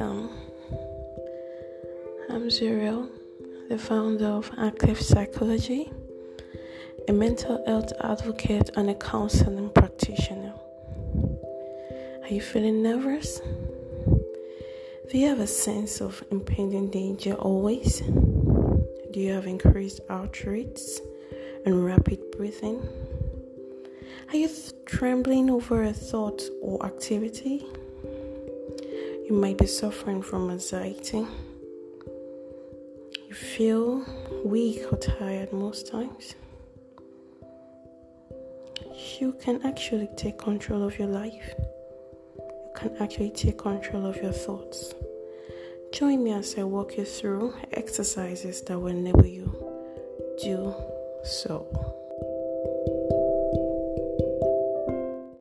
welcome. I'm Zuriel, the founder of Active Psychology, a mental health advocate and a counseling practitioner. Are you feeling nervous? Do you have a sense of impending danger always? Do you have increased heart rates and rapid breathing? Are you trembling over a thought or activity? You might be suffering from anxiety. You feel weak or tired most times. You can actually take control of your life. You can actually take control of your thoughts. Join me as I walk you through exercises that will enable you do so.